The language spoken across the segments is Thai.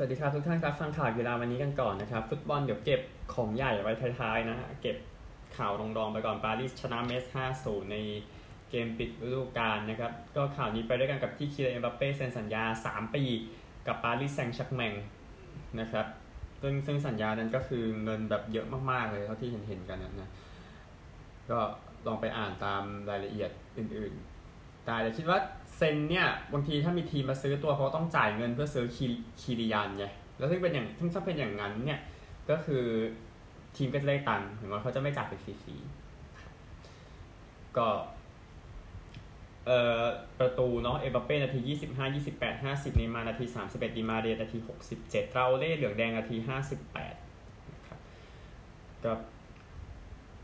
สวัสดีครับทุกท่านครับฟังข่าวกีฬาวันนี้กันก่อนนะครับ ฟุตบอลเดี๋ยวเก็บของใหญ่ไว้ท้ายๆนะฮะเก็บข่าวรองๆไปก่อนปารีสชนะเมส 5-0 ในเกมปิดฤดูกาลนะครับ ก็ข่าวนี้ไปด้วยกันกับที่คีเลนเอ็มบัปเป้เซ็นสัญญา 3 ปี กับปารีสแซงต์แชร์กแมงนะครับซึ่งซึ่งสัญญานั้นก็คือเงินแบบเยอะมากๆเลยเท่าที่เห็นๆกันนะนะก็ลองไปอ่านตามรายละเอียดอื่นๆ แต่คิดว่าเซนเนี่ยบางทีถ้ามีทีมมาซื้อตัวเขาต้องจ่ายเงินเพื่อซื้อคีคีริยันไงแล้วซึ่งเป็นอย่างซึ่งถ้าเป็นอย่างนั้นเนี่ยก็คือทีมก็จะได้ตังค์ถึงว่าเขาจะไม่จ่ายไปฟรีๆก็เอ่อประตูเนาะเอเบเป้นาที 25 28 50นย์มานาที 31ดีมาเรียนาที 67 เราเล่เหลืองแดงนาที 58นะครับก็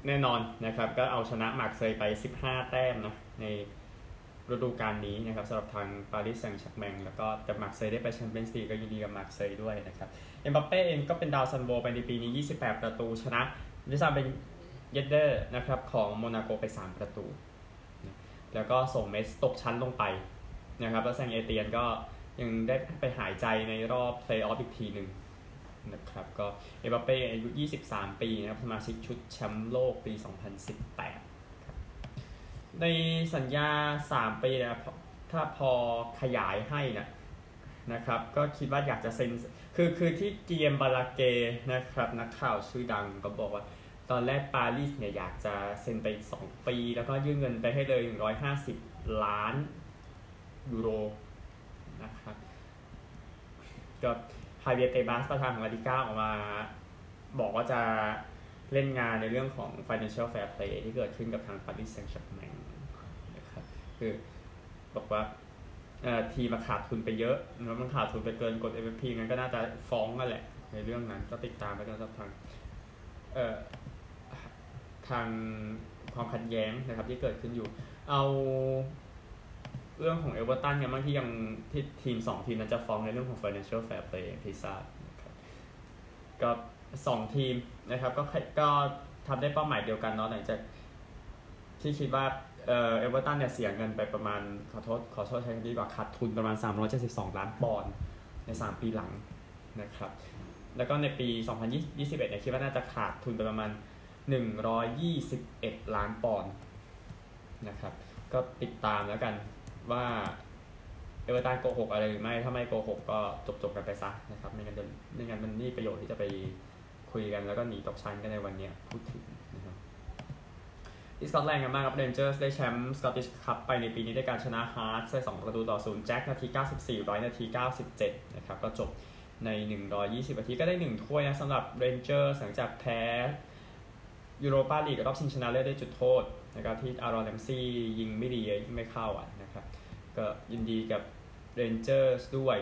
แน่นอนนะครับ ก็เอาชนะมาร์กเซยไป 15 แต้มนะใน ฤดูกาลนี้นะครับสำหรับทางปารีสแซงต์แชร์กแมงแล้วก็แต่มาร์เซยได้ไปแชมเปี้ยนส์ลีกก็ยินดีกับมาร์เซยด้วยนะครับเอ็มบัปเป้เองก็เป็นดาวซัลโวไปในปีนี้ 28 ประตูชนะวิสซามเบนเยดแดร์นะครับของโมนาโกไป 3 ประตู แล้วก็ส่งเมตซ์ตกชั้นลงไปนะครับแล้วแซงเอเตียนก็ยังได้ไปหายใจในรอบเพลย์ออฟอีกทีหนึ่งนะครับก็เอ็มบัปเป้อายุ 23 ปีนะครับสมาชิกชุดแชมป์โลกปี 2018ครับ ในสัญญา 3 ปีนะครับถ้าพอขยายให้นะนะครับ ก็คิดว่าอยากจะเซ็น คือคือที่เกียมบาลาเกนะครับ นักข่าวชื่อดังก็บอกว่า ตอนแรกปารีสเนี่ยอยากจะเซ็นไป 2 ปี แล้วก็ยื่นเงินไปให้เลย 150 ล้านยูโรนะครับก็ฮาเวียเตบาสประธานของลาลิก้าออกมา บอกว่าจะเล่นงานในเรื่องของ financial fair play ที่เกิดขึ้นกับทางปา คือบอกว่าทีมาขาดทุนไปเยอะแล้วมันขาดทุนไปเกินกฎ MVP งั้นก็น่าจะฟ้องกันแหละ ในเรื่องนั้นก็ติดตามไปกันสักทางเอ่อทางความขัดแย้งนะครับที่เกิดขึ้นอยู่ เอาเรื่องของเอเวอร์ตันกันบ้างที่ยังที่ทีมสองทีมนั้นจะฟ้องในเรื่องของ financial fair play อย่างที่ทราบนะครับก็สองทีมนะครับก็ก็ทำได้เป้าหมายเดียวกันเนาะหลังจากที่คิดว่า เอ่อเอเวอร์ตันเนี่ยเสียเงินไปประมาณขอโทษขอโทษใช้คำดีกว่าขาดทุนประมาณ 372 ล้านปอนด์ใน 3 ปีหลังนะครับ แล้วก็ในปี 2021เนี่ยคิดว่าน่าจะขาดทุนไปประมาณ 121 ล้านปอนด์นะครับ ก็ติดตามแล้วกันว่าเอเวอร์ตันโกหกอะไรหรือไม่ ถ้าไม่โกหกก็จบจบกันไปซะนะครับ ไม่งั้นไม่งั้นมันมีประโยชน์ที่จะไปคุยกันแล้วก็หนีตกชั้นกันในวันเนี้ยพูดถึง ที่สกอตแลนด์กันบ้างครับเรนเจอร์สได้แชมป์สกอตติชคัพไปในปีนี้ด้วยการชนะฮาร์ทได้2ประตูต่อ0จากนาที 94 ร้อยนาที 97 นะครับก็จบใน 120นาทีก็ได้ 1 ถ้วยนะสำหรับเรนเจอร์หลังจากแพ้ยูโรปาลีกรอบชิงชนะเลิศได้จุดโทษนะครับที่อารอนแรมซี่ยิงไม่ดียิงไม่เข้าอะนะครับก็ยินดีกับเรนเจอร์สด้วย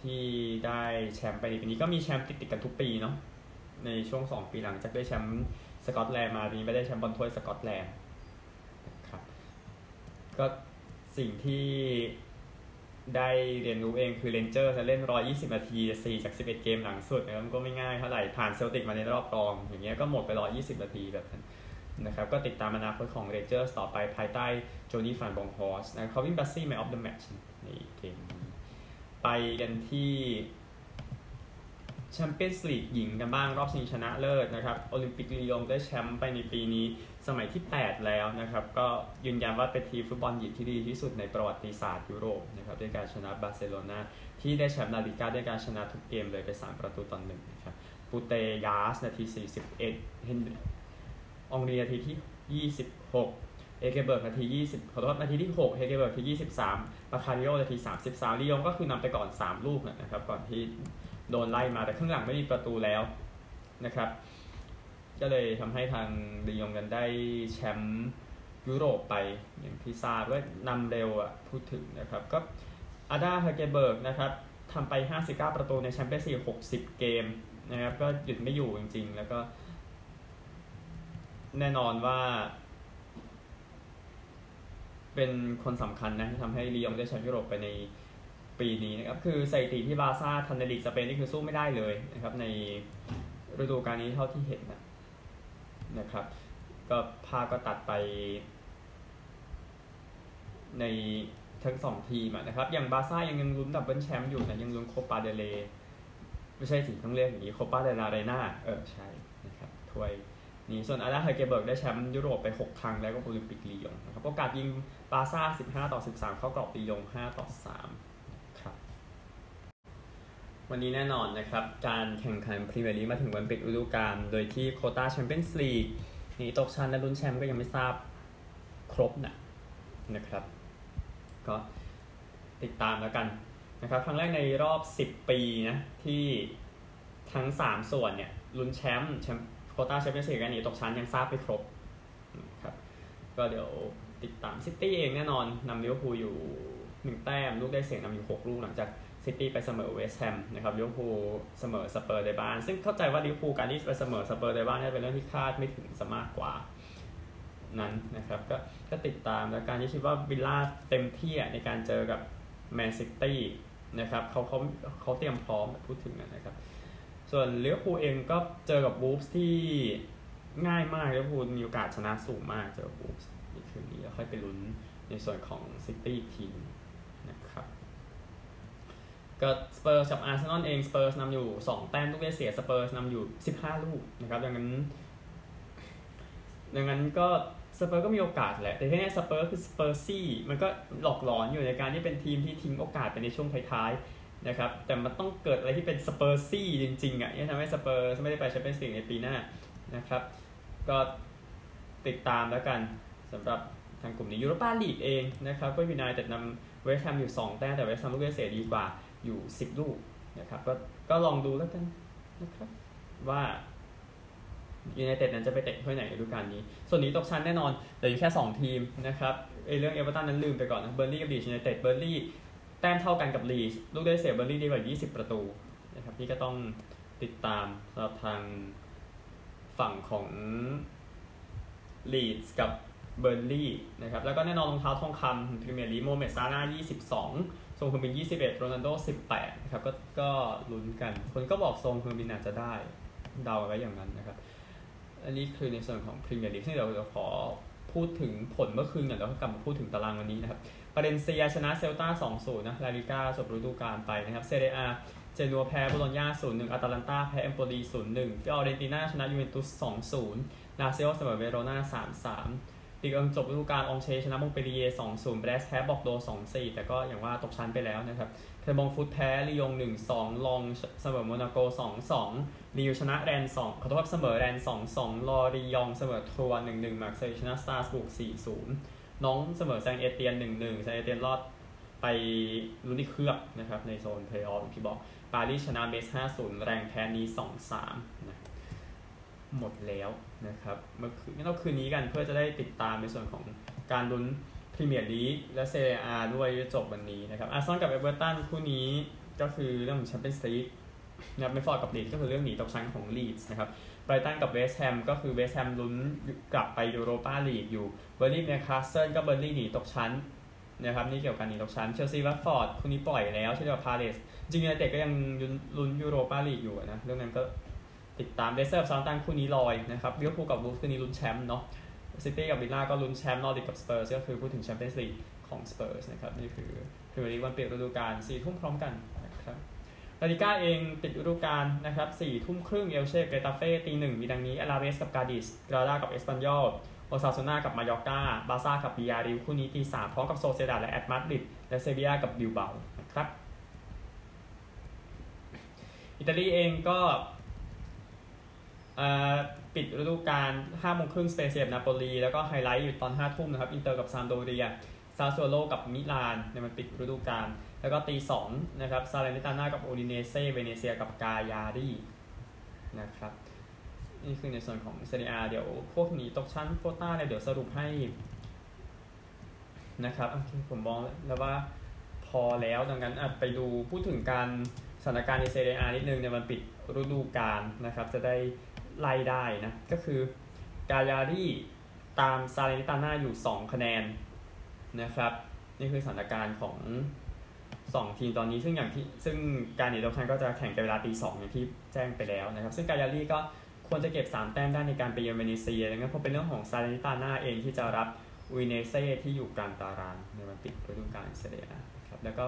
ที่ได้แชมป์ไปในปีนี้ก็มีแชมป์ติดๆกันทุกปีเนาะในช่วง 2 ปีหลังจากได้แชมป์ สกอตแลนด์มาปีนี้ไม่ได้แชมป์บอลถ้วยสกอตแลนด์ครับก็สิ่งที่ได้เรียนรู้เองคือเรนเจอร์จะเล่น 120 นาที 4 จาก 11 เกมหลังสุดนะครับก็ไม่ง่ายเท่าไหร่ ผ่านเซลติกมาในรอบรอง อย่างเงี้ยก็หมดไป 120 นาทีแบบนั้นนะครับ ก็ติดตามอนาคตของเรนเจอร์ต่อไปภายใต้โจวานนี่ฟานบรองฮอสต์นะคัลวินบาสซีย์ man of the match ในเกมไปกันที่ แชมเปี้ยนส์ลีกหญิงกันบ้างรอบชิงชนะเลิศนะครับโอลิมปิกลียงได้แชมป์ไปในปีนี้สมัยที่ 8 แล้วนะครับ ก็ยืนยันว่าเป็นทีมฟุตบอลหญิงที่ดีที่สุดในประวัติศาสตร์ยุโรปนะครับด้วยการชนะบาร์เซโลนาที่ได้แชมป์ลาลิกาด้วยการชนะทุกเกมเลยไป 3 ประตูต่อหนึ่งนะครับปูเตยาสนาที 41เฮนองรีนาทีที่ 26เอเกเบิร์กนาที 20 ขอโทษนาทีที่ 6เฮเกเบิร์กที่ 23ปาคาริโอนาที 33ลียงก็คือนำไปก่อน 3 ลูกนะครับ ก่อนที่ โดนไล่มาแต่ข้างหลังไม่มีประตูแล้วนะครับ ก็เลยทำให้ทางลียงกันได้แชมป์ยุโรปไปอย่างที่ทราบว่านำเร็วอะพูดถึงนะครับก็อาดาเฮเกอร์เบิร์กนะครับทำไป 59 ประตูในแชมเปี้ยนส์ลีก60 เกมนะครับก็หยุดไม่อยู่จริงๆ แล้วก็ แน่นอนว่า เป็นคนสำคัญนะที่ทำให้ลียงได้แชมป์ยุโรปไปใน ปีนี้นะครับคือสถิติที่บาร์ซ่าทำในลีกสเปนนี่คือสู้ไม่ได้เลยนะครับในฤดูกาลนี้เท่าที่เห็นนะนะครับก็ภาพก็ตัดไปในทั้งสองทีมอะนะครับ อย่างบาร์ซ่ายังยังลุ้นดับเบิลแชมป์อยู่นะยังลุ้นโคปาเดลเรย์ไม่ใช่สิต้องเรียกอย่างนี้โคปาเดลาเรน่าเออใช่นะครับถ้วยนี้ส่วนอาดาเฮเกอร์เบิร์กได้แชมป์ยุโรปไป 6 ครั้งแล้วก็โอลิมปิกลียงนะครับโอกาสยิงบาร์ซ่า 15 ต่อ 13 เข้ากรอบลียง 5 ต่อ 3 วันนี้แน่นอนนะครับ การแข่งขันพรีเมียร์ลีกมาถึงวันปิดฤดูกาลโดยที่โควต้าแชมเปี้ยนส์ลีกหนีตกชั้นและลุ้นแชมป์ก็ยังไม่ทราบครบนะนะครับ ก็ติดตามแล้วกันนะครับ ครั้งแรกในรอบ 10 ปีนะที่ทั้ง 3 ส่วนเนี่ยลุ้นแชมป์แชมป์โควตาแชมเปี้ยนส์ลีกกันหนีตกชั้นยังทราบไม่ครบนะครับก็เดี๋ยวติดตามซิตี้เองแน่นอนนำลิเวอร์พูลอยู่ 1 แต้มลูกได้เสียงนำอยู่ 6 ลูกหลังจาก ซิตี้ไปเสมอเวสต์แฮมนะครับลิเวอร์พูลเสมอสเปอร์ในบ้าน ซึ่งเข้าใจว่าลิเวอร์พูลการที่ไปเสมอสเปอร์ในบ้านนี่เป็นเรื่องที่คาดไม่ถึงซะมากกว่านั้นนะครับก็ก็ติดตามแล้วการที่คิดว่าวิลล่าเต็มที่ในการเจอกับแมนซิตี้นะครับเขาเขาเขาเตรียมพร้อมพูดถึงนะครับ ส่วนลิเวอร์พูลเองก็เจอกับวูฟส์ที่ง่ายมากลิเวอร์พูลมีโอกาสชนะสูงมากเจอวูฟส์ในคืนนี้แล้วค่อยไปลุ้นในส่วนของซิตี้ทีนะครับ ก็สเปอร์กับอาร์เซนอลเองสเปอร์สนำอยู่ 2 แต้มลูกได้เสียสเปอร์สนำอยู่ 15 ลูกนะครับดังนั้น ดังนั้นก็สเปอร์ก็มีโอกาสแหละ แต่ที่นี่สเปอร์คือ Spursy มันก็หลอกหลอนอยู่ในการที่เป็นทีมที่ทิ้งโอกาสไปในช่วงท้ายๆนะครับ แต่มันต้องเกิดอะไรที่เป็น Spursy จริงๆอะที่ทำให้สเปอร์ไม่ได้ไปแชมเปี้ยนส์ลีกในปีหน้านะครับ ก็ติดตามแล้วกันสำหรับทางกลุ่มนี้ยูโรปาลีกเองนะครับ ก็ยูไนเต็ดนำเวสต์แฮมอยู่ 2 แต้มแต่เวสต์แฮมลูกได้เสียดีกว่า อยู่ 10 ลูกนะครับก็ก็ลองดูแล้วกันนะครับว่ายูไนเต็ดนั้นจะไปเตะถ้วยไหนฤดูกาลนี้ ส่วนหนีตกชั้นแน่นอนแต่อยู่แค่ 2 ทีมนะครับไอเรื่องเอเวอร์ตันนั้นลืมไปก่อนนะเบิร์นลีย์กับลีดส์ยูไนเต็ดเบิร์นลีย์แต้มเท่ากันกับลีดส์ลูกได้เสียเบิร์นลีย์ดีกว่า 20 ประตูนะครับที่ก็ต้องติดตามสำหรับทางฝั่งของลีดส์กับเบิร์นลีย์นะครับแล้วก็แน่นอนรองเท้าทองคำพรีเมียร์ลีกโมฮาเหม็ดซาลาห์22 ซนฮึงมิน 21 โรนัลโด 18 นะครับ ก็ก็ลุ้นกัน คนก็บอกทรงเฮอร์บินอาจจะได้เดาไว้อย่างนั้นนะครับ อันนี้คือในส่วนของพรีเมียร์ลีกซึ่งเดี๋ยวเราขอพูดถึงผลเมื่อคืนก่อนแล้วก็กลับมาพูดถึงตารางวันนี้นะครับประเด็นเซียชนะเซลตา2-0 นะลาลิก้าจบฤดูกาลไปนะครับ เซเรียเจนัวแพ้โบโลญญา0-1อตาลันตาแพ้เอมโปลี0-1ฟิออเรนติน่าชนะยูเวนตุส2-0 ลาซิโอเสมอเวโรนา3-3 ลีกอังจบฤดูกาอองเช่ร์ชนะมงต์เปลลิเยร์2-0แบรสต์แพ้บอร์กโดซ์2-4แต่ก็อย่างว่าตกชั้นไปแล้วนะครับแกลร์มงต์ฟุตแพ้ลียง1-2ล็องส์เสมอโมนาโก2-2ลีลล์ชนะแรนส์2ขอโทษเสมอแรนส์2-2ลอริยองต์เสมอทรัวส์1-1มาร์เซย์ชนะสตราส์บูร์ก4-0น็องต์เสมอแซงเอเตียน1-1แซงเอเตียนรอดไปลุ้นที่เครือบนะครับในโซนเพลย์ออฟที่บอกปารีสชนะเมตซ์5-0แร็งส์แพ้นีซ2-3นะ หมดแล้วนะครับเมื่อคืนนเราคืนนี้กันเพื่อจะได้ติดตามในส่วนของการลุ้นพรีเมียร์ลีกและเซเรียอาด้วยจบวันนี้นะครับอาร์เซนอลกับเอเวอร์ตันคู่นี้ก็คือเรื่องของแชมเปี้ยนส์ลีกนะครับเบรนท์ฟอร์ดกับลีดส์ก็คือเรื่องหนีตกชั้นของลีดส์นะครับไบรตันกับเวสต์แฮมก็คือเวสต์แฮมลุ้นกลับไปยูโรปาลีกอยู่เบิร์นลีย์นิวคาสเซิลก็เบิร์นลีย์หนีตกชั้นนะครับนี่เกี่ยวกับหนีตกชั้นเชลซีวัตฟอร์ดคู่นี้ปล่อยแล้วเช่นเดียวกับพาเลซยูไนเต็ดก็ยังลุ้นยูโรปาลีกอยู่นะเรื่องนั้นก็ ติดตามเลสเตอร์กับเซาแธมป์ตันคู่นี้ลอยนะครับลิเวอร์พูลกับวูฟส์คู่นี้ลุ้นแชมป์เนาะซิตี้กับวิลล่าก็ลุ้นแชมป์นอร์ดิกกับสเปอร์สก็คือพูดถึงแชมเปี้ยนส์ลีกของสเปอร์สนะครับนี่คือพรีเมียร์ลีกวันปิดฤดูกาลสี่ทุ่มพร้อมกันนะครับลาลิก้าเองปิดฤดูกาลนะครับสี่ทุ่มครึ่งเอลเช่เกตาเฟ่ตีหนึ่งมีดังนี้อลาเวสกับกาดิสกรานาดากับเอสปันยอลโอซาซูนากับมายอร์กาบาร์ซ่ากับบียาร์เรอัลคู่นี้ตีสามพร้อมกับโซเซียดัดและแอตมาดริดและเซบียากับบิลเบานะครับอิตาลีเองก็ ปิดฤดูกาล5โมงครึ่งสเปเซียนาโปลี แล้วก็ไฮไลท์อยู่ตอน 5 ทุ่มนะครับ อินเตอร์กับซามโดเรีย ซาสซูโอโลกับมิลานในมันปิดฤดูกาล แล้วก็ตีสองนะครับ ซาแลร์นิตาน่ากับอูดิเนเซ่เวเนเซียกับกาญารีนะครับ นี่คือในส่วนของเซเรียเดี๋ยวพวกนี้ตกชั้นโคต้าเนี่ยเดี๋ยวสรุปให้นะครับผมมองแล้วว่าพอแล้วดังนั้นไปดูพูดถึงการสถานการณ์ในเซเรียนิดนึงเนี่ยมันปิดฤดูกาลนะครับจะได้ ไล่ได้นะ ก็คือกายารีตามซาเลนิตาน่าอยู่ 2 คะแนนนะครับ นี่คือสถานการณ์ของสองทีมตอนนี้ซึ่งอย่างที่ซึ่งการหนีตกชั้นก็จะแข่งกันเวลาตีสองอย่างที่แจ้งไปแล้วนะครับ ซึ่งกาญารีก็ควรจะเก็บ 3 แต้มได้ในการไปเยือนเวเนเซียดังนั้นพอเป็นเรื่องของซาแลร์นิตาน่าเองที่จะรับอูดิเนเซ่ที่อยู่กลางตารางในวันปิดฤดูกาลเซเรียนะครับแล้วก็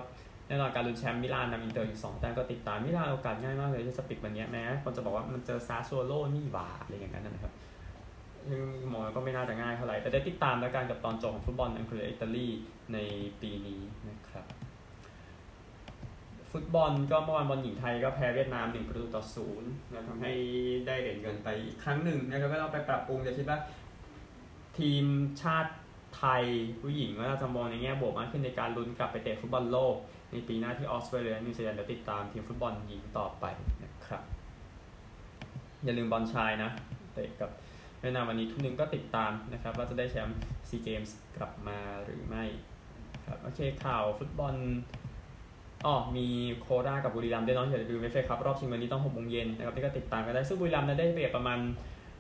แน่นอนการลุ้นแชมป์มิลานนำอินเตอร์อยู่2แต้มก็ติดตามมิลานโอกาสง่ายมากเลยที่จะปิดวันนี้แม้คนจะบอกว่ามันเจอซาสซูโอโลนี่หว่าอะไรอย่างนั้นนะครับซึ่งมองก็ไม่น่าจะง่ายเท่าไหร่แต่ได้ติดตามแล้วกันกับตอนจบของฟุตบอลอังกฤษอิตาลีในปีนี้นะครับฟุตบอลก็เมื่อวานบอลหญิงไทยก็แพ้เวียดนาม1ประตูต่อศูนย์นะทำให้ได้เหรียญเงินไปอีกครั้งหนึ่งนะครับก็ต้องไปปรับปรุงแต่คิดว่าทีมชาติไทยผู้หญิงก็น่าจะมองในแง่บวกมากขึ้นในการลุ้นกลับไปเตะฟุตบอลโลก ในปีหน้าที่ออสเตรเลียนิวซีแลนด์เดี๋ยวติดตามทีมฟุตบอลหญิงต่อไปนะครับ อย่าลืมบอลชายนะเตะกับเวียดนามวันนี้ทุ่มนึงก็ติดตามนะครับว่าจะได้แชมป์ซีเกมส์กลับมาหรือไม่ครับโอเคข่าวฟุตบอลอ๋อมีโคราชกับบุรีรัมย์ด้วยเน้องอย่าลืมไม่ใช่ครับ รอบชิงวันนี้ต้องหกโมงเย็นนะครับนี่ก็ติดตามกันได้ ซึ่งบุรีรัมย์ได้เปรียบประมาณ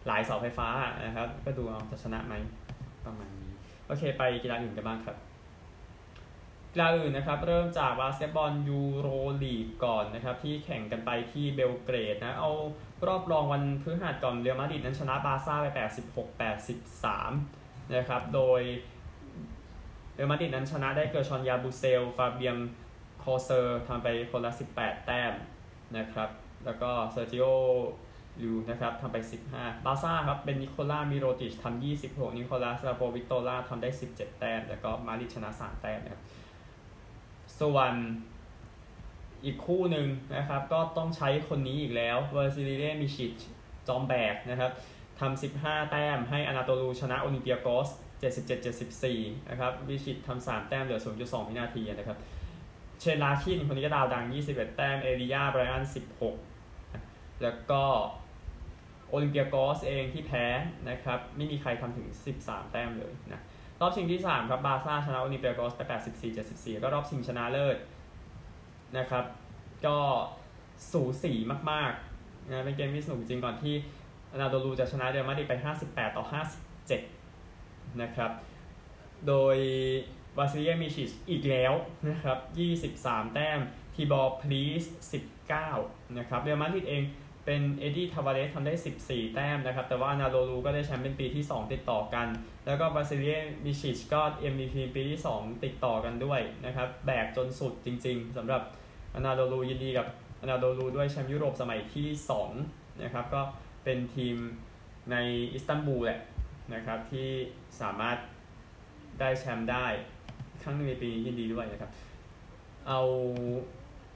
หลายเสาไฟฟ้านะครับ ก็ดูเอาจะชนะไหมประมาณนี้ โอเค ไปกีฬาอื่นกันบ้างครับ กีฬาอื่นนะครับ เริ่มจากบาสเกตบอลยูโรลีกก่อนนะครับ ที่แข่งกันไปที่เบลเกรดนะเอารอบรองวันพฤหัสก่อนเรอัลมาดริดนั้นชนะบาร์ซ่าไป 86-83 นะครับ โดยเรอัลมาดริดนั้นชนะได้เกอร์ชอนยาบูเซเล่ ฟาเบียงโกเซอร์ทำไปคนละ 18 แต้มนะครับ แล้วก็เซร์คิโอยูลนะครับทำไป 15 บาร์ซ่าครับ เป็นนิโคล่ามิโรติชทำ26 นิโคลัสลาโปรวิตโตล่าทำได้ 17 แต้ม แล้วก็มาดริดชนะ 3 แต้มนะครับ ส่วนอีกคู่หนึ่งนะครับ ก็ต้องใช้คนนี้อีกแล้วเวอร์ซิลิเล่มิชิชจอมแบกนะครับทำ15 แต้มให้อนาโดลูชนะโอลิมเปียโกส77-74 นะครับวิชิตทำ3 แต้มเหลือ 0.2 วินาทีนะครับ เชนลาคินคนนี้ก็ดาวดัง 21 แต้ม เอริยาไบรอัน 16 แล้วก็โอลิมเปียโกสเองที่แพ้นะครับ ไม่มีใครทำถึง 13 แต้มเลยนะ รอบชิงที่ 3 ครับบาซ่าชนะโอลิมเปียโกสไป 84-74 ก็รอบชิงชนะเลิศนะครับ ก็สูสีมากๆนะเป็นเกมที่สนุกจริงก่อนที่นาโดลูจะชนะเดลมาดริดไป 58 ต่อ 57 นะครับ โดยวาซิเลียมิชิชอีกแล้วนะครับ 23 แต้มทีบอลพลีส19 นะครับเรอัลมาดริดเอง เป็นเอ็ดดี้ทาวาเรสทำได้ 14 แต้มนะครับ แต่ว่านาโดลูก็ได้แชมป์เป็นปีที่ 2 ติดต่อกัน แล้วก็วาซิลิเยมิชิชก็ MVP ปีที่ 2 ติดต่อกันด้วยนะครับ แบกจนสุดจริง ๆสำหรับอนาโดลูยินดีกับอนาโดลูด้วยแชมป์ยุโรปสมัยที่ 2 นะครับ ก็เป็นทีมในอิสตันบูลแหละนะครับ ที่สามารถได้แชมป์ได้ ครั้งหนึงในปีนี้ยินดีด้วยนะครับ เอา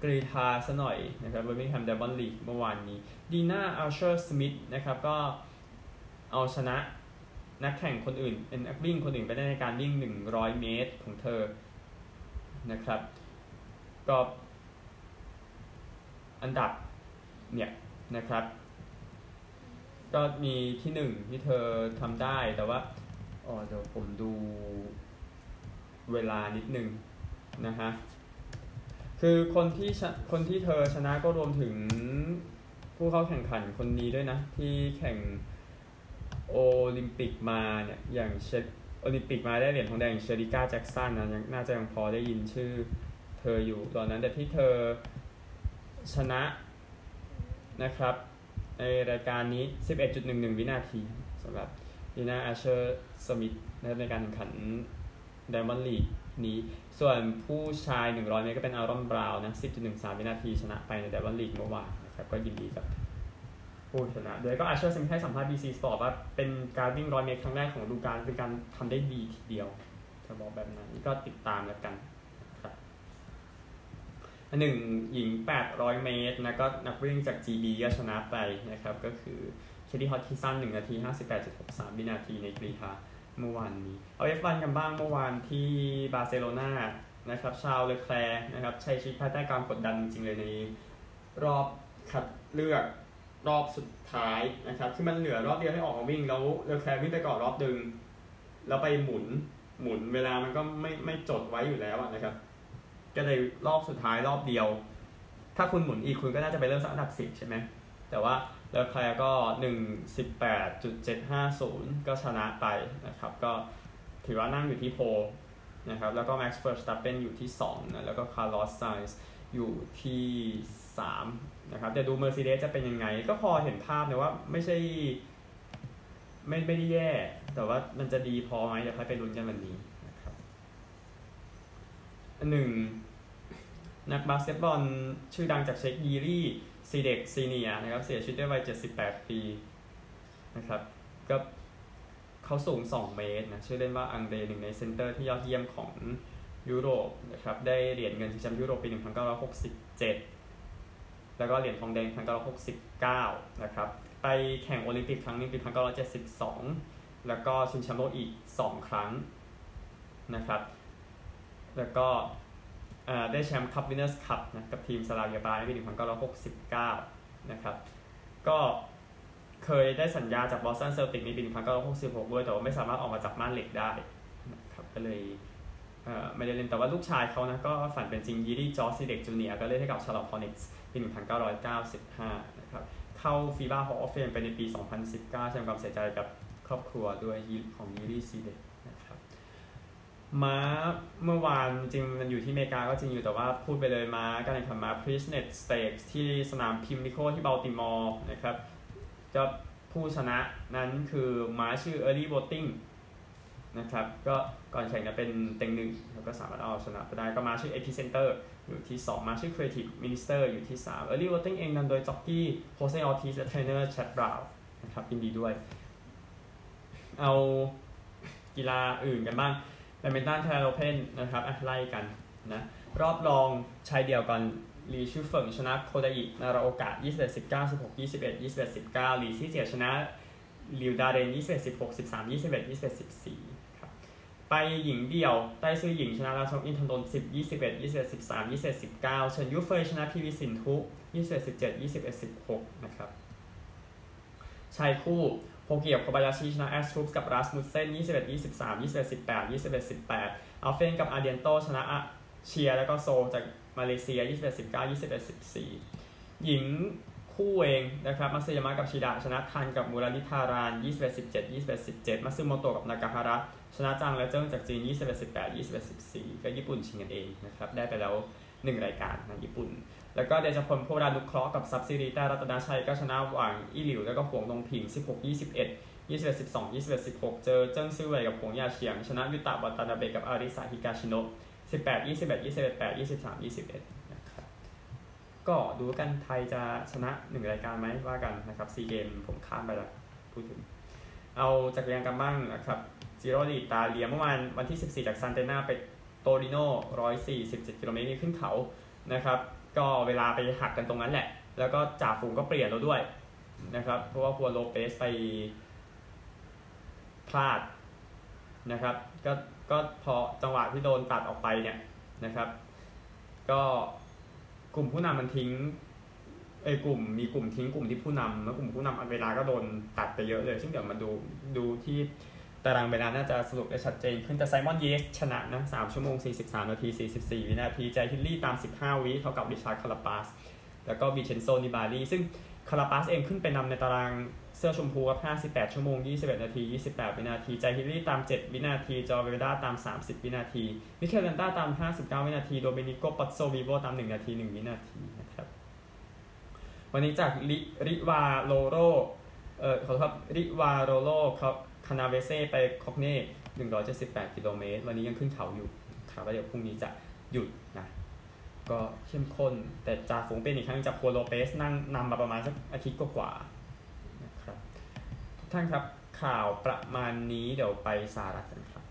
กรีธาซะหน่อยนะครับเบอร์มิงแฮมไดมอนด์ลีกเมื่อวานนี้ดีน่าอัลเชอร์สมิธนะครับก็เอาชนะนักแข่งคนอื่นเป็นนักวิ่งคนอื่นไปได้ในการวิ่ง 100 เมตรของเธอนะครับก็อันดับเนี่ยนะครับ ก็มีที่หนึ่งที่เธอทำได้แต่ว่าอ๋อเดี๋ยวผมดูเวลานิดนึงนะฮะ คือคนที่คนที่เธอชนะก็รวมถึงผู้เข้าแข่งขันคนนี้ด้วยนะ ที่แข่งโอลิมปิกมาเนี่ยอย่างเชโอลิมปิกมาได้เหรียญทองแดงเชริก้าแจ็กสันนะยังน่าจะยังพอได้ยินชื่อเธออยู่ตอนนั้นแต่ที่เธอชนะนะครับ ในรายการนี้ 11.11 วินาทีสำหรับดีน่าอาเชอร์สมิธในการแข่งขันไดมอนด์ลีก นี้ ส่วนผู้ชาย 100 เมตรก็เป็นอารอนบราวน์นะ 10.13 วินาทีชนะไปในไดมอนด์ลีกเมื่อวานนะครับ ก็ยินดีกับผู้ชนะ โดยก็อาเชอร์สมิธให้สัมภาษณ์ BBC Sport ว่าเป็นการวิ่งร้อยเมตรครั้งแรกของฤดูกาลเป็นการทำได้ดีทีเดียวเธอบอกแบบนั้นก็ติดตามแล้วกันครับอันหนึ่งหญิง 800 เมตรนะก็นักวิ่งจาก GB ก็ชนะไปนะครับ ก็คือเคที่ฮอตคิสัน1นาที 58.63 วินาทีในกรีธา เมื่อวานนี้ เอาเอฟวันกันบ้างเมื่อวานที่บาร์เซโลนานะครับ ชาร์ลเลคแคลร์นะครับใช้ชีวิตภายใต้การกดดันจริงเลยในรอบคัดเลือกรอบสุดท้ายนะครับที่มันเหลือรอบเดียวให้ออกมาวิ่งแล้วเลคแคลร์วิ่งไปก่อนรอบดึง แล้วไปหมุนหมุนเวลามันก็ไม่ไม่จดไว้อยู่แล้วนะครับ ก็เลยรอบสุดท้ายรอบเดียว ถ้าคุณหมุนอีกคุณก็น่าจะไปเริ่มสักอันดับสิบใช่ไหมแต่ว่า เลคแคลร์ก็ 118.750 ก็ชนะไปนะครับ ก็ถือว่านั่งอยู่ที่โพนะครับ แล้วก็ Max Verstappen อยู่ที่2นะแล้วก็ Carlos Sainz อยู่ที่ 3 นะครับจะดู Mercedes จะเป็นยังไง ก็พอเห็นภาพนะว่าไม่ใช่ ไม่ไม่ได้แย่ แต่ว่ามันจะดีพอไหมเดี๋ยวค่อยไปลุ้นกันวันนี้นะครับหนึ่งนักบาสเกตบอลชื่อดังจากเช็กยีรี่ ซีเด็กซีเนียนะครับเสียชีวิตด้วยวัย 78 ปีนะครับก็เขาสูง 2 เมตรนะชื่อเล่นว่าอังเดรหนึ่งในเซนเตอร์ที่ยอดเยี่ยมของยุโรปนะครับได้เหรียญเงินชิงแชมป์ยุโรปปี 1967 แล้วก็เหรียญทองแดง 1969 นะครับไปแข่งโอลิมปิกครั้งนึงปี 1972 แล้วก็ชิงแชมป์โลกอีก 2 ครั้งนะครับแล้วก็ ได้แชมป์คัพวินเนอร์สคัพนะกับทีมสลาเวียบาในปี 1969 นะครับ ก็เคยได้สัญญาจากบอสตันเซลติกในปี 1966 ด้วย แต่ว่าไม่สามารถออกมาจากม่านเหล็กได้นะครับก็เลยไม่ได้เล่นแต่ว่าลูกชายเขานะก็ฝันเป็นจริงยีรี่จอร์ซีเด็กจูเนียร์ก็เล่นให้กับชาร์ลอตต์ฮอร์เน็ตส์ปี 1995 นะครับ เข้า FIBA Hall of Fame ไปในปี 2019แสดงความเสียใจกับครอบครัวด้วยของยีรี่ซีเด็ก ม้าเมื่อวานจริงมันอยู่ที่อเมริกาก็จริงอยู่แต่ว่าพูดไปเลยม้าการแข่งขันม้า Preakness Stakes ที่สนามพิมนิโคที่เบลติมอร์นะครับก็ผู้ชนะนั้นคือม้าชื่อ Early Voting นะครับก็ก่อนแข่งจะเป็นเต็งหนึ่งแล้วก็สามารถเอาชนะไปได้ก็ม้าชื่อ Epicenter อยู่ที่ 2 ม้าชื่อ Creative Minister อยู่ที่ 3 Early Voting เองนำโดยจ็อกกี้โฮเซออร์ติสและเทรนเนอร์แชดบราวนะครับยินดีด้วย เอากีฬาอื่นกันบ้าง แบดมินตันไทยโอเพนนะครับอะไล่กันนะรอบรองชายเดี่ยวกันลีซื่อเฟิงชนะโคดาอินาราโอกะ21 19 16 21 21 19ลีซี่เจียชนะลิวดาเรน21 16 13 21 21 14ครับไปหญิงเดี่ยวไต้ซื่ออิงชนะราชนกอินทนนท์10 21 21 13 21 19เฉินยูเฟยชนะพีวีสินธุ21 17 21 16นะครับชายคู่ โฮเกียวโคบายาชิชนะแอสทรูปกับรัสมุสเซน21 23 21 18 21 18อัลเฟนกับอาเดียนโตชนะเชียแล้วก็โซจากมาเลเซีย 21 19 21 14 หญิงคู่เองนะครับมาซึยามะกับชิดะชนะทันกับมูราลิธาราน 21 17 21 17มาซึโมโตะกับนากาฮาระชนะจังและเจิ้งจากจีน 21 18 21 14 ก็ญี่ปุ่นชิงกันเองนะครับได้ไปแล้ว 1 รายการในญี่ปุ่น แล้วก็เดชาพลพัววรานุเคราะห์กับทรัพย์สิรีแต้รัตนชัยก็ชนะหวังอีหลิว แล้วก็หวงดงผิง 16 21 21 12 21 16 เจอเจิ้งซื่อเว่ยกับหงยาเฉียง ชนะยุตะวัตานาเบกับอาริสาฮิกาชิโนะ18 21 21 8 23 21นะครับก็ดูกันไทยจะชนะ 1 รายการไหมว่ากันนะครับซีเกมผมข้ามไปล้วพูดถึง เอาจักรยานกันบ้างนะครับจิโรดีตาเลียเมื่อวานวันที่ 14 จากซันเตนาไปโตริโน147กิโลเมตรนี่ขึ้นเขานะครับ ก็เวลาไปหักกันตรงนั้นแหละ แล้วก็จ่าฝูงก็เปลี่ยนแล้วด้วยนะครับ เพราะว่าพัวโลเปสไปพลาดนะครับ ก็ก็พอจังหวะที่โดนตัดออกไปเนี่ยนะครับ ก็กลุ่มผู้นำมันทิ้งไอ้กลุ่มมีกลุ่มทิ้งกลุ่มที่ผู้นำแล้วกลุ่มผู้นำเวลาก็โดนตัดไปเยอะเลย ซึ่งเดี๋ยวมาดูดูที่ตารางเวลาน่าจะสรุปได้ชัดเจนขึ้นแต่ไซมอนเยตส์ชนะนะ3ชั่วโมง 43 นาที 44 วินาที ใจฮิลลี่ตาม 15 วิเท่ากับริชาร์ดคาราปาส แล้วก็วิเชนโซนิบารีซึ่งคาราปาสเองขึ้นไปนำในตารางเสื้อชมพูครับ58 ชั่วโมง 21 นาที 28 วินาที ใจฮิลลี่ตาม 7 วินาที จอร์เวด้าตาม 30 วินาที มิเคลเลนต้าตาม 59 วินาที โดเมนิโกปัตโซวิโวตาม 1 นาที 1 วินาทีนะครับ วันนี้จากริริวาโลโรเอ่อขอโทษครับริวาโรโลคานาเวเซ่ไปคอกเน่178 กิโลเมตร วันนี้ยังขึ้นเขาอยู่ครับแล้วเดี๋ยวพรุ่งนี้จะหยุดนะ ก็เข้มข้น แต่จ่าฝูงเป็นอีกครั้งจากโคโลเปสนั่งนำมาประมาณสักอาทิตย์กว่าท่านครับข่าวประมาณนี้เดี๋ยวไปสหรัฐกันครับ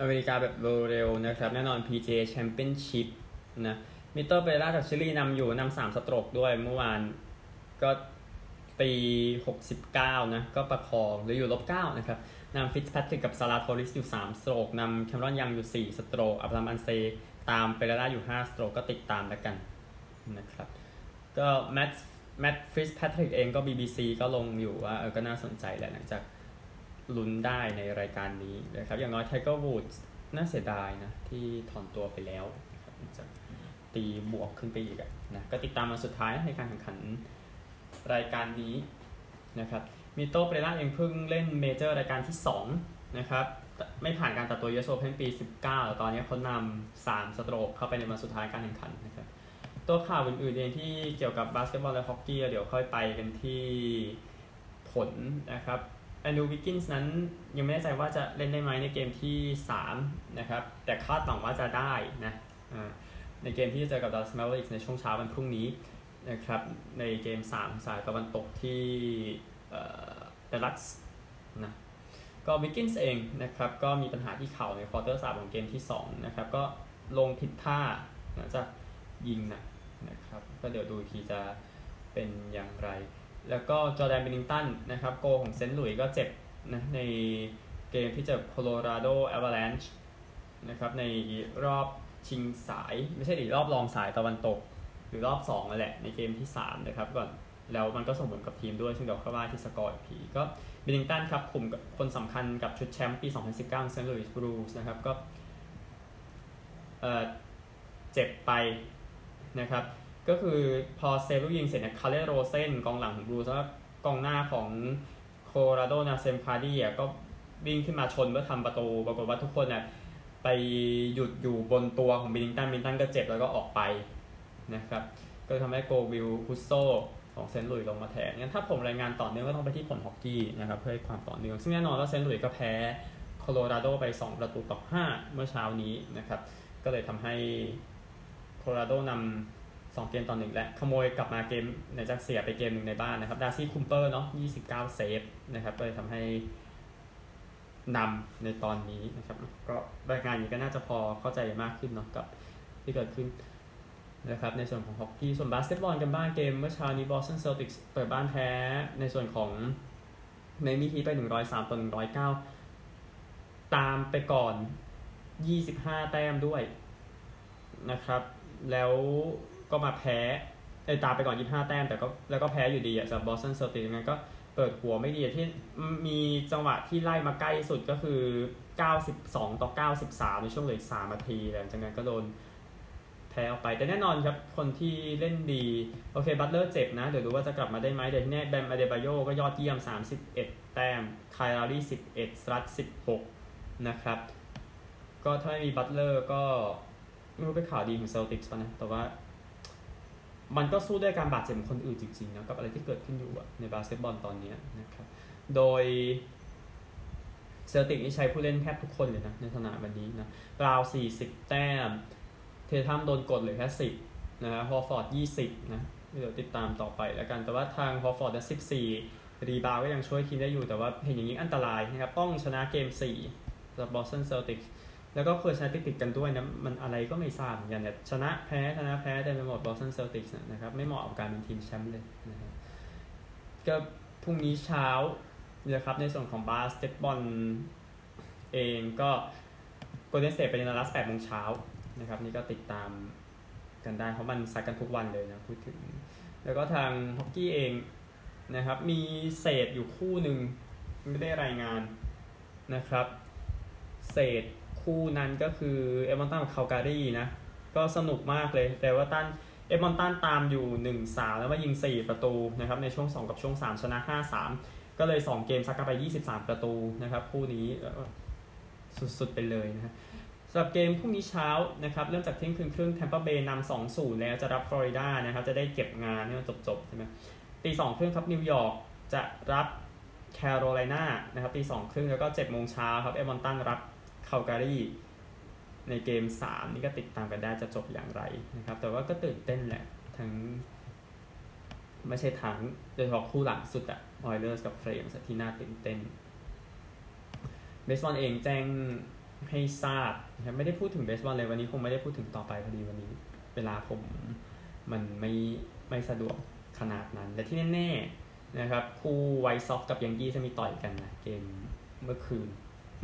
อเมริกาแบบเร็วๆนะครับ แน่นอน PGA Championship นะมิเตอร์เปร่าจากชิลีนำอยู่นำสามสโตรกด้วยเมื่อวานก็ ตี69 นะ ก็ประคองหรืออยู่ลบ 9 นะครับนำ Fitzpatrick กับ Zalatoris อยู่ 3 stroke นำ Cameron Young อยู่ 4 stroke Abraham Ancer ตาม Pereira อยู่ 5 stroke ก็ติดตามแล้วกันนะครับ ก็ Matt Matt Fitzpatrick เองก็ BBC ก็ลงอยู่ว่าเออก็น่าสนใจแหละหลังจากลุ้นได้ในรายการนี้นะครับ อย่างน้อย Tiger Woods น่าเสียดายนะ ที่ถอนตัวไปแล้ว จะตีบวกขึ้นไปอีกนะก็ติดตามมาสุดท้ายในการแข่งขัน รายการนี้นะครับ Mito Pereira เองเพิ่งเล่น major รายการที่2นะครับไม่ผ่านการตัดตัว US Open ปี 19แต่ตอนนี้เขานำ3 stroke เข้าไปในวันสุดท้ายการแข่งขันนะครับตัวข่าวอื่นๆเองที่เกี่ยวกับบาสเกตบอลและฮอกกี้เดี๋ยวค่อยไปกันที่ผลนะครับ Andrew Wiggins นั้นยังไม่แน่ใจว่าจะเล่นได้ไหมในเกมที่ 3 นะครับ แต่คาดหวังว่าจะได้นะในเกมที่จะเจอกับ Dallas Mavericks ในช่วงเช้าวันพรุ่งนี้ นะครับในเกม 3 สายตะวันตกที่เดลักส์นะก็ Wiggins เองนะครับก็มีปัญหาที่เข่าใน quarter สามของเกมที่2นะครับก็ลงผิดท่านะจะยิงนะนะครับก็เดี๋ยวดูทีจะเป็นอย่างไร แล้วก็ Jordan Binnington นะครับโกของเซนต์หลุยก็เจ็บนะในเกมที่เจอ Colorado Avalancheนะครับในรอบชิงสาย ไม่ใช่ดิรอบรองสายตะวันตก หรือรอบ2นั่นแหละในเกมที่3นะครับก่อนแล้วมันก็ส่งผลกับทีมด้วยซึ่งเดี๋ยวเขาว่าที่สกอร์อีกทีก็ Binnington ครับคุมคนสำคัญกับชุดแชมป์ปี 2019 St. Louis Blues นะครับก็เจ็บไปนะครับก็คือพอเซฟลูกยิงเสร็จเนี่ย Calle Rosen กองหลังของบรูซแล้วกองหน้าของ Colorado Nazem Kadri อะก็วิ่งขึ้นมาชนเพื่อทำประตูปรากฏว่าทุกคนเนี่ยไปหยุดอยู่บนตัวของ Binnington Binnington ก็เจ็บแล้วก็ออกไป นะครับก็ทำให้โกล Ville Husso ของ St. Louis ลงมาแทนงั้นถ้าผมรายงานต่อเนื่องก็ต้องไปที่ผลฮอกกี้นะครับเพื่อให้ความต่อเนื่อง ซึ่งแน่นอนว่า St. Louis ก็แพ้โคโลราโดไป 2 ประตูต่อ 5 เมื่อเช้านี้นะครับก็เลยทำให้โคโลราโดนำ2เกมต่อหนึ่งและขโมยกลับมาเกมในจากเสียไปเกมหนึ่งในบ้านนะครับ Darcy Kuemper เนาะ29 เซฟนะครับก็เลยทำให้นำในตอนนี้นะครับก็รายงานนี้ก็น่าจะพอเข้าใจมากขึ้นเนาะกับที่เกิดขึ้น นะครับในส่วนของฮอกกี้ส่วนบาสเกตบอลกันบ้างเกม เมื่อเช้านี้ Boston Celtics เปิดบ้านแพ้ในส่วนของ Miami Heat ไป 103ต่อ109 ตามไปก่อน 25 แต้มด้วยนะครับ แล้วก็มาแพ้ไอ้ตามไปก่อน 25 แต้ม แต่ก็แล้วก็แพ้อยู่ดีอะสำหรับ Boston Celtics งั้นก็เปิดหัวไม่ดีที่มีจังหวะที่ไล่มาใกล้สุดก็คือ 92 ต่อ 93 ในช่วงเหลือ3นาทีหลังจากนั้นก็โดน แพ้ออกไป แต่แน่นอนครับ คนที่เล่นดี โอเค Butler เจ็บนะ เดี๋ยวดูว่าจะกลับมาได้ไหมเดี๋ยวที่แน่ Bam Adebayo ก็ยอดเยี่ยม 31 แต้ม Kyle Lowry 11 Strus 16 นะครับ ก็ถ้าไม่มี Butler ก็ไม่รู้เป็นข่าวดีของ Celtics ป่ะนะ แต่ว่า มันก็สู้ด้วยการบาดเจ็บของคนอื่นจริงๆนะกับอะไรที่เกิดขึ้นอยู่ในบาสเกตบอลตอนนี้นะครับ โดย Celtics นี่ใช้ผู้เล่นแทบทุกคนเลยนะ ในสนามวันนี้นะ Brown 40แต้ม Tatum โดนกดเหลือแค่สิบนะฮะ Horford ยี่สิบนะเดี๋ยวติดตามต่อไปแล้วกันแต่ว่าทาง Horford สิบสี่ rebound ก็ยังช่วยทีมได้อยู่แต่ว่าเห็นอย่างนี้อันตรายนะครับต้องชนะเกมสี่สำหรับ Boston Celtics แล้วก็ควรชนะติดติดกันด้วยนะมันอะไรก็ไม่ทราบเหมือนกันเนี่ยชนะแพ้ชนะแพ้แต่ไปหมด Boston Celtics นะครับไม่เหมาะกับการเป็นทีมแชมป์เลยนะครับก็พรุ่งนี้เช้านะครับในส่วนของบาสเกตบอลเองก็ Golden State เยือนสเตทเป็นนัดลัสแปดโมงเช้า นะครับ นี่ก็ติดตามกันได้เพราะมันซัดกันทุกวันเลยนะพูดถึง แล้วก็ทางฮอกกี้เองนะครับ มีเศษอยู่คู่หนึ่งไม่ได้รายงานนะครับ เศษคู่นั้นก็คือเอมอนตันกับคาการีนะ ก็สนุกมากเลย แต่ว่าตันเอมอนตันตามอยู่ 1 3 แล้วมายิง 4 ประตูนะครับ ในช่วง 2 กับช่วง 3 ชนะ 5-3 ก็เลย 2 เกมซักกันไป 23 ประตูนะครับ คู่นี้สุดๆไปเลยนะสำหรับเกมพรุ่งนี้เช้านะครับเริ่มจากเที่ยงคืนครึ่งแทมเปอร์เบย์นำสองศูนย์แล้วจะรับฟลอริดานะครับจะได้เก็บงานให้มันจบๆใช่ไหมตีสองครึ่งครับนิวยอร์กจะรับแคโรไลนานะครับตีสองครึ่งแล้วก็เจ็ดโมงเช้าครับ Edmonton รับ Calgary ในเกมสามนี่ก็ติดตามกันได้จะจบอย่างไรนะครับ แต่ว่าก็ตื่นเต้นแหละ ทั้ง ไม่ใช่ทั้งโดยเฉพาะคู่หลังสุดอะ Oilers กับ Flames ที่น่าตื่นเต้นเบสบอลเองแจ้ง ให้ทราบนะครับไม่ได้พูดถึงเบสบอลเลยวันนี้คงไม่ได้พูดถึงต่อไปพอดีวันนี้ เวลาผมมันไม่ไม่สะดวกขนาดนั้นแต่ที่แน่ๆนะครับคู่ White Sox กับ Yankees จะมีต่อยกันนะเกมเมื่อคืน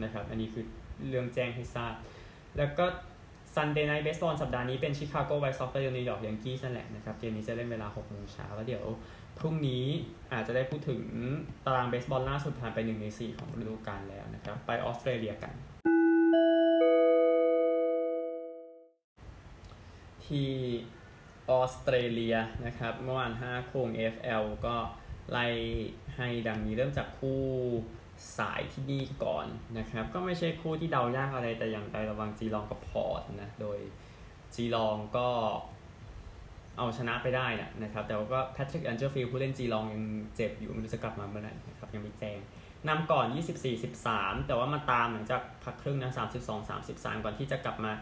นะครับอันนี้คือเรื่องแจ้งให้ทราบ แล้วก็ Sunday Night Baseball สัปดาห์นี้เป็น Chicago White Sox กับ New York Yankees นั่นแหละนะครับเกมนี้จะเล่นเวลา6โมงเช้าแล้วเดี๋ยว พรุ่งนี้อาจจะได้พูดถึงตารางเบสบอลล่าสุดผ่านไป1ใน4ของฤดูกาลแล้วนะครับ ไปออสเตรเลียกัน ที่ออสเตรเลียนะครับ เมื่อวาน5โคง FL ก็ไล่ให้ดังนี้เริ่มจากคู่สายที่นี่ก่อนนะครับ ก็ไม่ใช่คู่ที่เดายากอะไรแต่อย่างใดระหว่าง Geelong กับ Port นะ โดย Geelong ก็เอาชนะไปได้นะครับ แต่ว่าก็ Patrick Dangerfield ผู้เล่น Geelong ยังเจ็บอยู่ไม่รู้จะกลับมาเมื่อไหร่นะครับ ยังไม่แจ้งนำก่อน 24-13 แต่ว่ามาตามหลังจากพักครึ่งนะ32-33 ก่อนที่จะกลับมา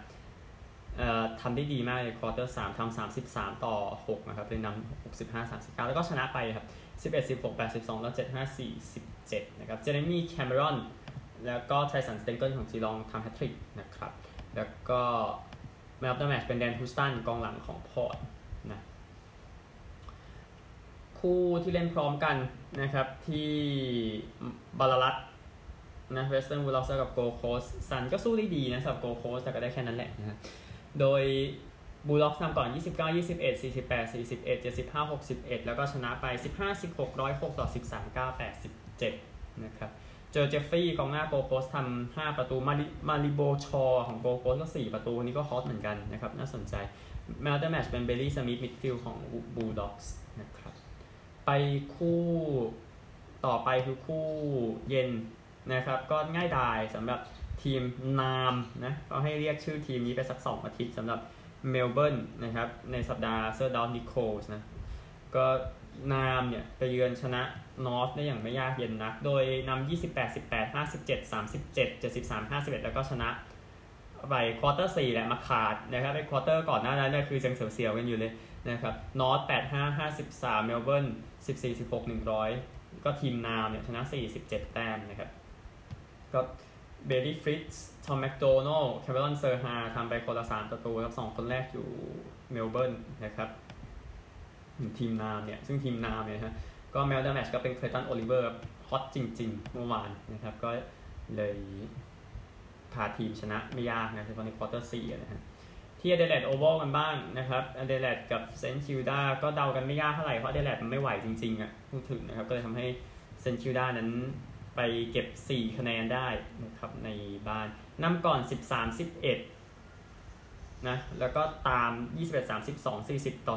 ทำได้ดีมากในควอเตอร์3ทำ33ต่อ6นะครับเลยนำ65-39แล้วก็ชนะไปครับ11-16 82แปดสิบสองแล้ว75 47นะครับเจเรมี่แคมเมรอนแล้วก็ไทสันสเตนเกิลของจีลองทำแฮตทริกนะครับ แล้วก็ man of the match เป็นแดนฮูสตันกองหลังของพอร์ตนะคู่ที่เล่นพร้อมกันนะครับ ที่บัลลารัตนะเวสเทิร์นบูลด็อกกับโกลด์โคสต์ซันส์ก็สู้ได้ดีนะสำหรับโกลด์โคสต์แต่ก็ได้แค่นั้นแหละนะ โดยบูลด็อกนำก่อน 29 21 48 41 75 61 แล้วก็ชนะไป 15 16 106 ต่อ 13 9 87 นะครับเจอเจฟฟี่กองหน้าโกลด์โคสต์ทำ5ประตู มาริมาบิออร์ชอลของโกลด์โคสต์ก็ 4 ประตูนี้ก็ฮอตเหมือนกันนะครับ น่าสนใจ man of the match เป็นเบลีย์สมิธมิดฟิลด์ของบูลด็อกส์นะครับ ไปคู่ต่อไปคือคู่เย็นนะครับ ก็ง่ายดายสำหรับ ทีมนามนะก็ให้เรียกชื่อทีมนี้ไปสัก 2 อาทิตย์สำหรับเมลเบิร์นนะครับในสัปดาห์เซอร์ดั๊กนิโคลส์นะก็นามเนี่ยไปเยือนชนะนอร์ทได้อย่างไม่ยากเย็นนัก โดยนำ 28 18 57 37 73 51 แล้วก็ชนะไปควอเตอร์4แหละมาขาดนะครับไปควอเตอร์ก่อนหน้านั้นเนี่ยคือยังเสียวๆกันอยู่เลยนะครับนอร์ท85 53เมลเบิร์น14 16 100ก็ทีมนามเนี่ยชนะ47แต้มนะครับก็ เบลีย์ฟริตช์ทอมแมคโดนัลแคเมรอนเซอร์ฮาร์ทำไปคนละสามประตูครับสองคนแรกอยู่เมลเบิร์นนะครับทีมนามเนี่ย ซึ่งทีมนามเนี่ยฮะก็ man of the match ก็เป็นเคลย์ตันโอลิเวอร์ฮอตจริง ๆ เมื่อวานนะครับ ก็เลยพาทีมชนะไม่ยากนะเฉพาะในควอเตอร์สี่นะฮะที่อเดเลดโอเวอร์กันบ้างนะครับอเดเลดกับเซนต์คิลดาก็เดากันไม่ยากเท่าไหร่ เพราะอเดเลดมันไม่ไหวจริงๆอะพูดถึงนะครับ ก็เลยทำให้เซนต์คิลดานั้น ไปเก็บ 4 คะแนนได้นะครับในบ้านนำก่อน 13 11นะแล้วก็ตาม 21 32 40 ต่อ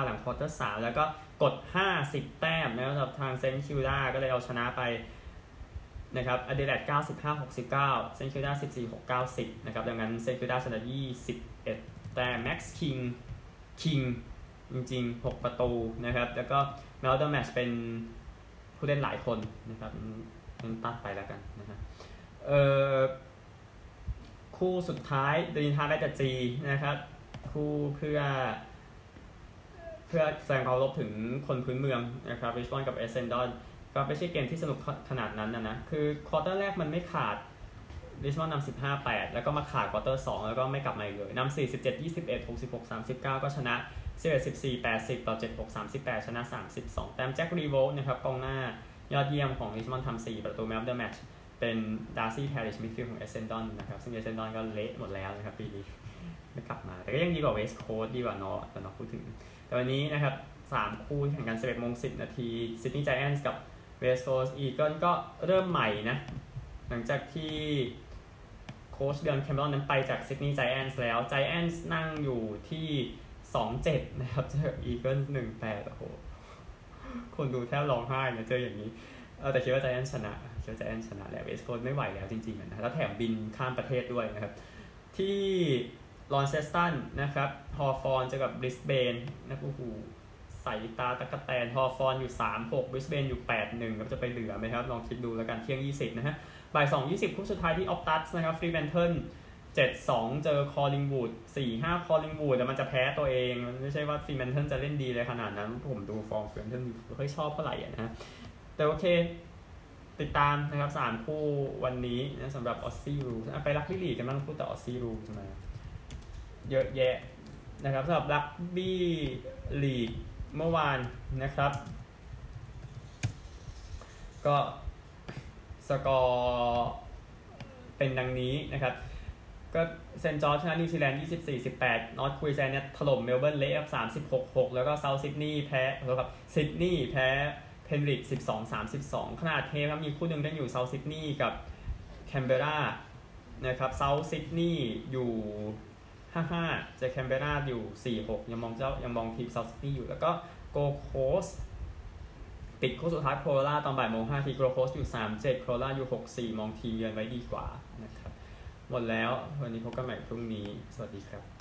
49 หลังควอเตอร์3แล้วก็กด 50 แต้มนะครับทางเซนต์คิลดาก็เลยเอาชนะไปนะครับอเดเลด95 69 เซนต์คิลดา14 6 90นะครับดังนั้นเซนต์คิลดาชนะ21 แต้มแม็กซ์คิง king จริงๆ 6 ประตูนะครับ แล้วก็ man of the match เป็นผู้เล่นหลายคนนะครับ งั้นตัดไปแล้วกันนะฮะเอ่อคู่สุดท้าย Dreamtime at the G นะครับ คู่เพื่อ เพื่อแสดงความเคารพถึงคนพื้นเมืองนะครับริชมอนด์กับเอเซนดอนก็ไม่ใช่เกมที่สนุกขนาดนั้นนะนะ คือควอเตอร์แรกมันไม่ขาดริชมอนด์นำสิบห้าแปดแล้วก็มาขาดควอเตอร์สองแล้วก็ไม่กลับมาอีกเลยนำสี่สิบเจ็ดยี่สิบเอ็ดหกสิบหกสามสิบเก้าก็ชนะสิบเอ็ดสิบสี่แปดสิบต่อเจ็ดหกสามสิบแปดชนะสามสิบสองแต้มแจ็ครีโวลต์นะครับกองหน้า ยอดเยี่ยมของริชมอนด์ทำ4ประตู man of the match เป็นดาร์ซี่แพริชมิดฟิลด์ของเอเซนดอนนะครับซึ่งเอเซนดอนก็เละหมดแล้วนะครับปีนี้ไม่กลับมา แต่ก็ยังดีกว่าเวสต์โคสต์ดีกว่านอร์ทแต่นอร์ทพูดถึง แต่วันนี้นะครับ3คู่แข่งกัน 11โมง10 นาทีซิดนีย์ไจแอนท์กับเวสต์โคสต์อีเกิลก็เริ่มใหม่นะ หลังจากที่โค้ชลีออนแคเมรอนนั้นไปจากซิดนีย์ไจแอนท์แล้วไจแอนท์นั่งอยู่ที่ 2-7 นะครับเจออีเกิล1-8โอ้โห คนดูแทบร้องไห้นะเจออย่างนี้เออแต่คิดว่าไจแอนท์ชนะคิดว่าไจแอนท์ชนะแล้วเวสต์โคสต์ไม่ไหวแล้วจริงๆนะแล้วแถมบินข้ามประเทศด้วยนะครับ ที่ลอนเซสตันนะครับฮอว์ธอร์นเจอกับบริสเบนนะโอ้โหใส่ตาตะกะแตนฮอว์ธอร์นอยู่ 3 6บริสเบนอยู่ 8 1ครับจะไปเหลือไหมครับ ลองคิดดูแล้วกันเที่ยง 20 นะฮะบ่าย2 20 คู่สุดท้ายที่ออปตัสนะครับฟรีแมนเทิล เจ็ดสองเจอคอลิงวูดสี่ห้าคอลิงวูดแต่มันจะแพ้ตัวเอง มันไม่ใช่ว่าฟรีแมนเทิลจะเล่นดีเลยขนาดนั้น ผมดูฟอร์มฟรีแมนเทิลไม่ค่อยชอบเท่าไหร่นะ แต่โอเค ติดตามนะครับสามคู่วันนี้นะสำหรับออสซี่ rules ไปรักบี้ลีกกันบ้างพูดแต่ออสซี่ rulesมาเยอะแยะนะครับสำหรับรักบี้ลีกเมื่อวานนะครับ ก็สกอร์เป็นดังนี้นะครับ ก็เซนต์จอร์จชนะนิวซีแลนด์24 18นอร์ทควีนแลนเนี่ยถล่มเมลเบิร์นเละ36 6 แล้วก็เซาท์ซิดนีย์แพ้แล้วกับซิดนีย์แพ้เพนริธ12 32 ขนาดเทครับมีคู่หนึ่งได้อยู่เซาท์ซิดนีย์กับแคนเบรานะครับเซาท์ซิดนีย์อยู่55จะแคนเบราอยู่46ยังมองเจ้ายังมองทีมเซาท์ซิดนีย์อยู่แล้วก็โกลด์โคสต์ปิดคู่สุดท้ายโครนูลลาตอนบ่ายโมง5ทีโกลด์โคสต์อยู่ 37โครนูลลาอยู่ 64 มองทีมเยือนไว้ดีกว่า หมดแล้ว วันนี้พบกันใหม่พรุ่งนี้ สวัสดีครับ